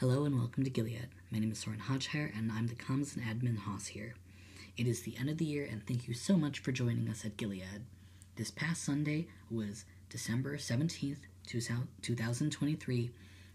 Hello and welcome to Gilead. My name is Soren Hodgehire and I'm the comms and admin Haas here. It is the end of the year and thank you so much for joining us at Gilead. This past Sunday was December 17th, 2023,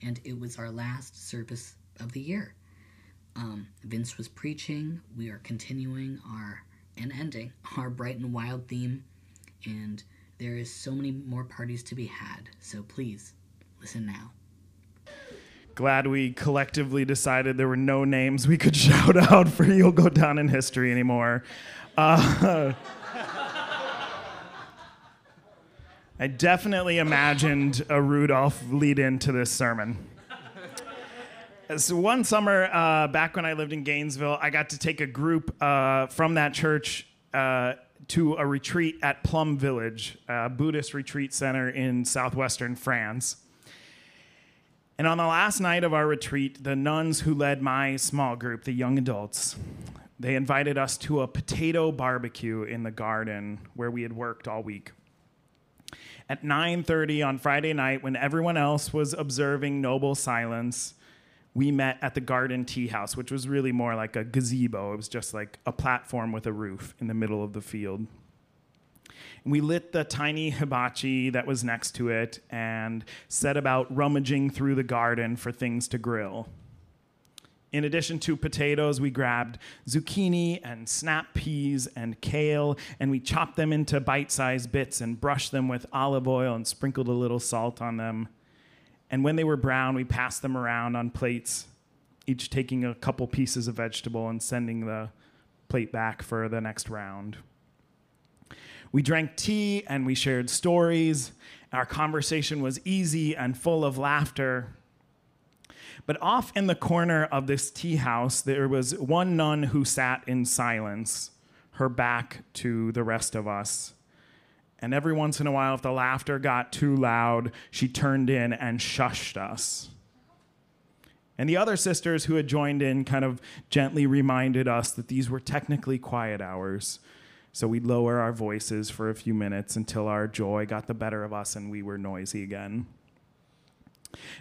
and it was our last service of the year. Um, Vince was preaching, we are continuing our and ending our bright and wild theme, and there is so many more parties to be had, so please listen now glad we collectively decided there were no names we could shout out for You'll Go Down in History anymore. Uh, I definitely imagined a Rudolph lead into this sermon. So one summer, uh, back when I lived in Gainesville, I got to take a group uh, from that church uh, to a retreat at Plum Village, a Buddhist retreat center in southwestern France. And on the last night of our retreat, the nuns who led my small group, the young adults, they invited us to a potato barbecue in the garden where we had worked all week. At 9:30 on Friday night when everyone else was observing noble silence, we met at the garden tea house, which was really more like a gazebo. It was just like a platform with a roof in the middle of the field. We lit the tiny hibachi that was next to it and set about rummaging through the garden for things to grill. In addition to potatoes, we grabbed zucchini and snap peas and kale, and we chopped them into bite sized bits and brushed them with olive oil and sprinkled a little salt on them. And when they were brown, we passed them around on plates, each taking a couple pieces of vegetable and sending the plate back for the next round. We drank tea and we shared stories. Our conversation was easy and full of laughter. But off in the corner of this tea house, there was one nun who sat in silence, her back to the rest of us. And every once in a while, if the laughter got too loud, she turned in and shushed us. And the other sisters who had joined in kind of gently reminded us that these were technically quiet hours so we'd lower our voices for a few minutes until our joy got the better of us and we were noisy again.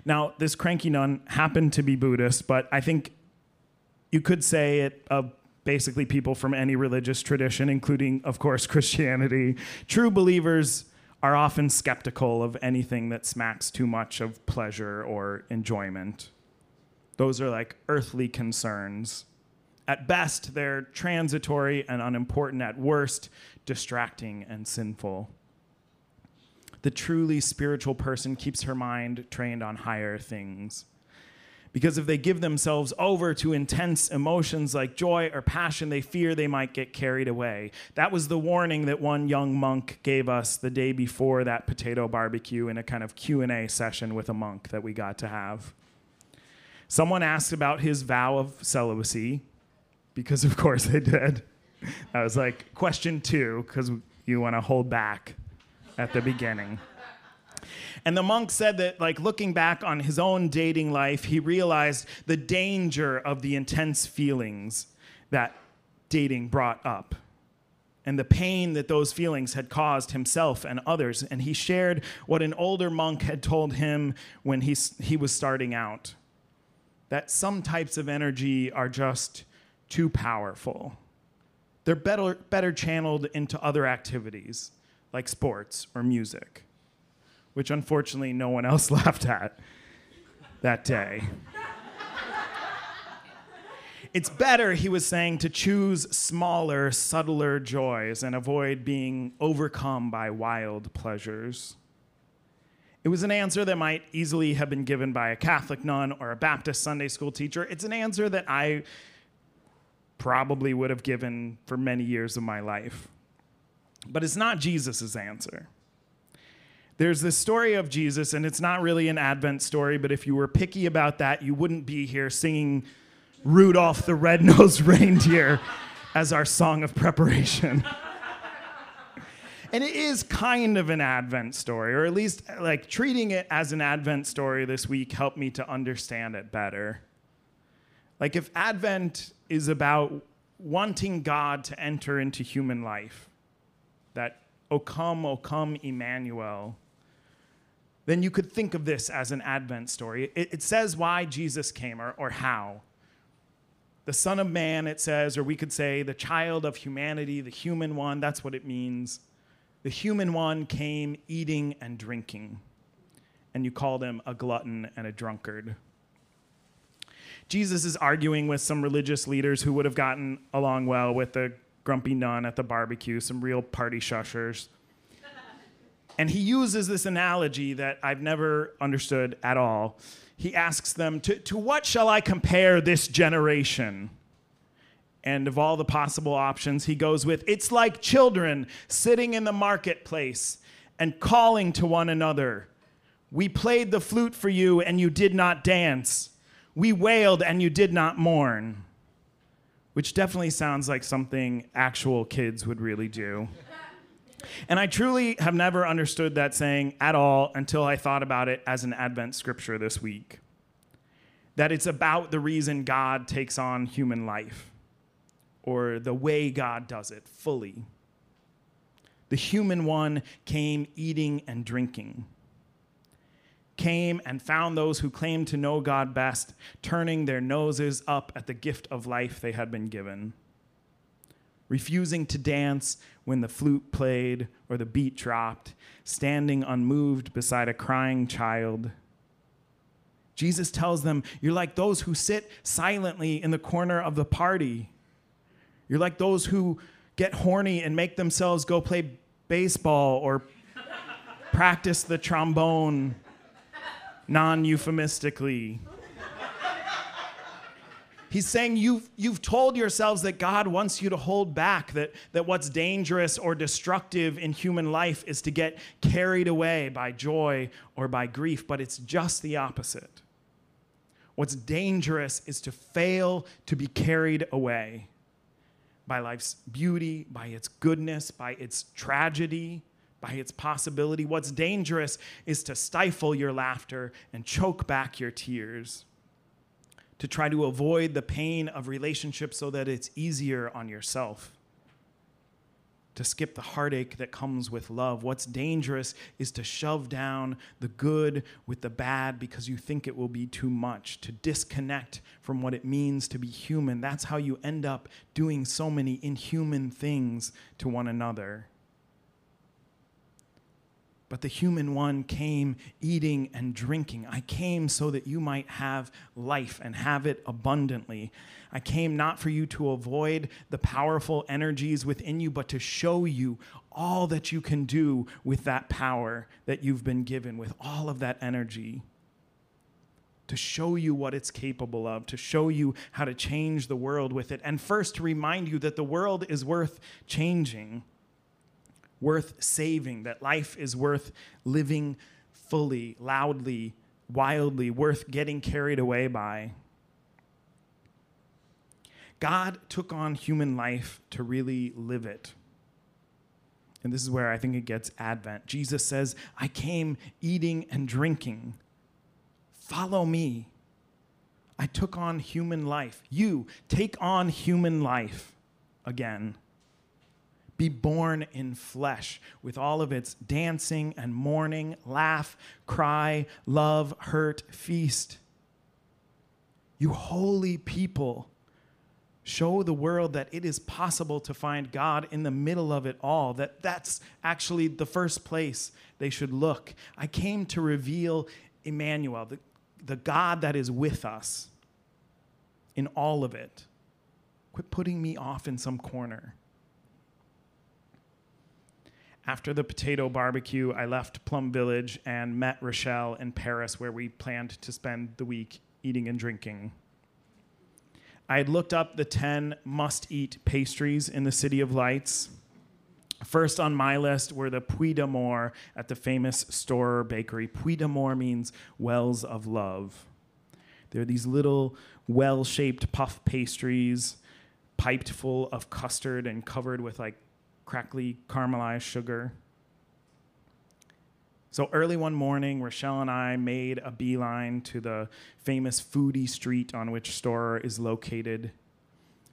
Now, this cranky nun happened to be Buddhist, but I think you could say it of basically people from any religious tradition, including, of course, Christianity. True believers are often skeptical of anything that smacks too much of pleasure or enjoyment. Those are like earthly concerns. At best, they're transitory and unimportant. At worst, distracting and sinful. The truly spiritual person keeps her mind trained on higher things. Because if they give themselves over to intense emotions like joy or passion, they fear they might get carried away. That was the warning that one young monk gave us the day before that potato barbecue in a kind of Q&A session with a monk that we got to have. Someone asked about his vow of celibacy, because of course they did. I was like, question two, because you want to hold back at the beginning. And the monk said that, like, looking back on his own dating life, he realized the danger of the intense feelings that dating brought up and the pain that those feelings had caused himself and others. And he shared what an older monk had told him when he, he was starting out that some types of energy are just too powerful. They're better, better channeled into other activities like sports or music, which unfortunately no one else laughed at that day. it's better, he was saying, to choose smaller, subtler joys and avoid being overcome by wild pleasures. It was an answer that might easily have been given by a Catholic nun or a Baptist Sunday school teacher. It's an answer that I probably would have given for many years of my life. But it's not Jesus' answer. There's this story of Jesus, and it's not really an Advent story, but if you were picky about that, you wouldn't be here singing Rudolph the Red-Nosed Reindeer as our song of preparation. and it is kind of an Advent story, or at least like treating it as an Advent story this week helped me to understand it better. Like, if Advent is about wanting God to enter into human life, that, O come, O come, Emmanuel, then you could think of this as an Advent story. It, it says why Jesus came or, or how. The Son of Man, it says, or we could say the child of humanity, the human one, that's what it means. The human one came eating and drinking, and you called him a glutton and a drunkard. Jesus is arguing with some religious leaders who would have gotten along well with the grumpy nun at the barbecue, some real party shushers. And he uses this analogy that I've never understood at all. He asks them, To, to what shall I compare this generation? And of all the possible options, he goes with, It's like children sitting in the marketplace and calling to one another. We played the flute for you, and you did not dance. We wailed, and you did not mourn. Which definitely sounds like something actual kids would really do. And I truly have never understood that saying at all until I thought about it as an Advent scripture this week. That it's about the reason God takes on human life, or the way God does it fully. The human one came eating and drinking, came and found those who claimed to know God best, turning their noses up at the gift of life they had been given refusing to dance when the flute played or the beat dropped, standing unmoved beside a crying child. Jesus tells them, You're like those who sit silently in the corner of the party. You're like those who get horny and make themselves go play baseball or practice the trombone non euphemistically. He's saying you've, you've told yourselves that God wants you to hold back, that, that what's dangerous or destructive in human life is to get carried away by joy or by grief, but it's just the opposite. What's dangerous is to fail to be carried away by life's beauty, by its goodness, by its tragedy, by its possibility. What's dangerous is to stifle your laughter and choke back your tears to try to avoid the pain of relationships so that it's easier on yourself. To skip the heartache that comes with love. What's dangerous is to shove down the good with the bad because you think it will be too much, to disconnect from what it means to be human. That's how you end up doing so many inhuman things to one another. But the human one came eating and drinking. I came so that you might have life and have it abundantly. I came not for you to avoid the powerful energies within you, but to show you all that you can do with that power that you've been given, with all of that energy. To show you what it's capable of, to show you how to change the world with it, and first to remind you that the world is worth changing worth saving, that life is worth living fully, loudly, wildly, worth getting carried away by. God took on human life to really live it. And this is where I think it gets Advent. Jesus says, I came eating and drinking. Follow me. I took on human life. You take on human life again be born in flesh with all of its dancing and mourning, laugh, cry, love, hurt, feast. You holy people, show the world that it is possible to find God in the middle of it all, that that's actually the first place they should look. I came to reveal Emmanuel, the, the God that is with us in all of it. Quit putting me off in some corner. After the potato barbecue, I left Plum Village and met Rochelle in Paris, where we planned to spend the week eating and drinking. I had looked up the 10 must eat pastries in the City of Lights. First on my list were the Puits d'Amour at the famous Stohrer Bakery. Puits d'Amour means wells of love. They're these little well shaped puff pastries, piped full of custard and covered with like crackly caramelized sugar. So early one morning, Rochelle and I made a beeline to the famous foodie street on which Stohrer is located.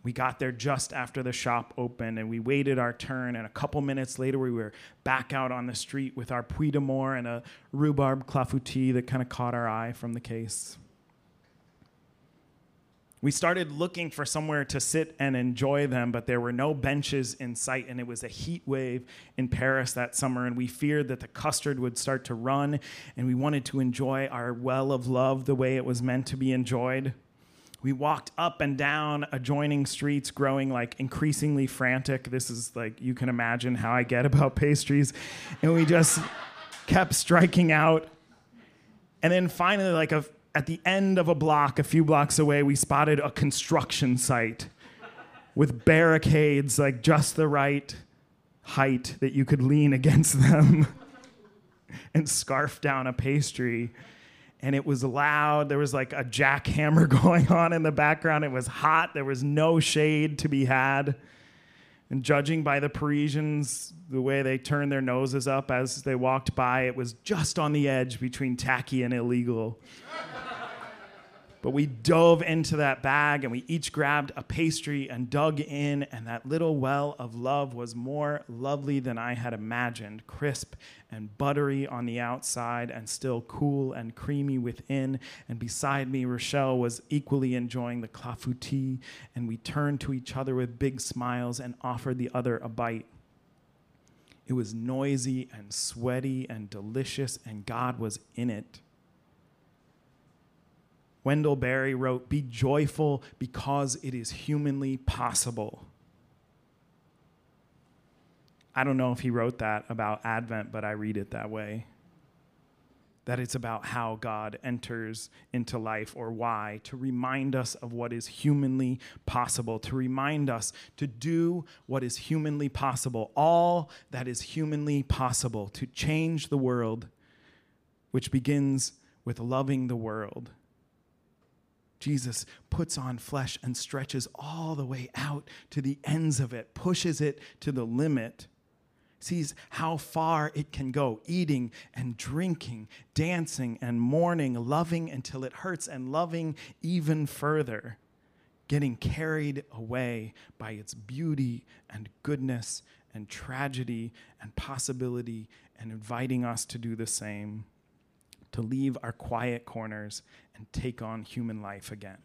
We got there just after the shop opened and we waited our turn. And a couple minutes later, we were back out on the street with our Puits d'Amour and a rhubarb clafoutis that kind of caught our eye from the case. We started looking for somewhere to sit and enjoy them, but there were no benches in sight, and it was a heat wave in Paris that summer, and we feared that the custard would start to run, and we wanted to enjoy our well of love the way it was meant to be enjoyed. We walked up and down adjoining streets, growing like increasingly frantic. This is like, you can imagine how I get about pastries. And we just kept striking out. And then finally, like a, at the end of a block, a few blocks away, we spotted a construction site with barricades, like just the right height that you could lean against them and scarf down a pastry and it was loud. There was like a jackhammer going on in the background. It was hot. There was no shade to be had. And judging by the Parisians, the way they turned their noses up as they walked by, it was just on the edge between tacky and illegal. But we dove into that bag and we each grabbed a pastry and dug in, and that little well of love was more lovely than I had imagined crisp and buttery on the outside, and still cool and creamy within. And beside me, Rochelle was equally enjoying the clafoutis, and we turned to each other with big smiles and offered the other a bite. It was noisy and sweaty and delicious, and God was in it. Wendell Berry wrote, Be joyful because it is humanly possible. I don't know if he wrote that about Advent, but I read it that way. That it's about how God enters into life or why, to remind us of what is humanly possible, to remind us to do what is humanly possible, all that is humanly possible, to change the world, which begins with loving the world Jesus puts on flesh and stretches all the way out to the ends of it, pushes it to the limit, sees how far it can go, eating and drinking, dancing and mourning, loving until it hurts, and loving even further, getting carried away by its beauty and goodness and tragedy and possibility, and inviting us to do the same to leave our quiet corners and take on human life again.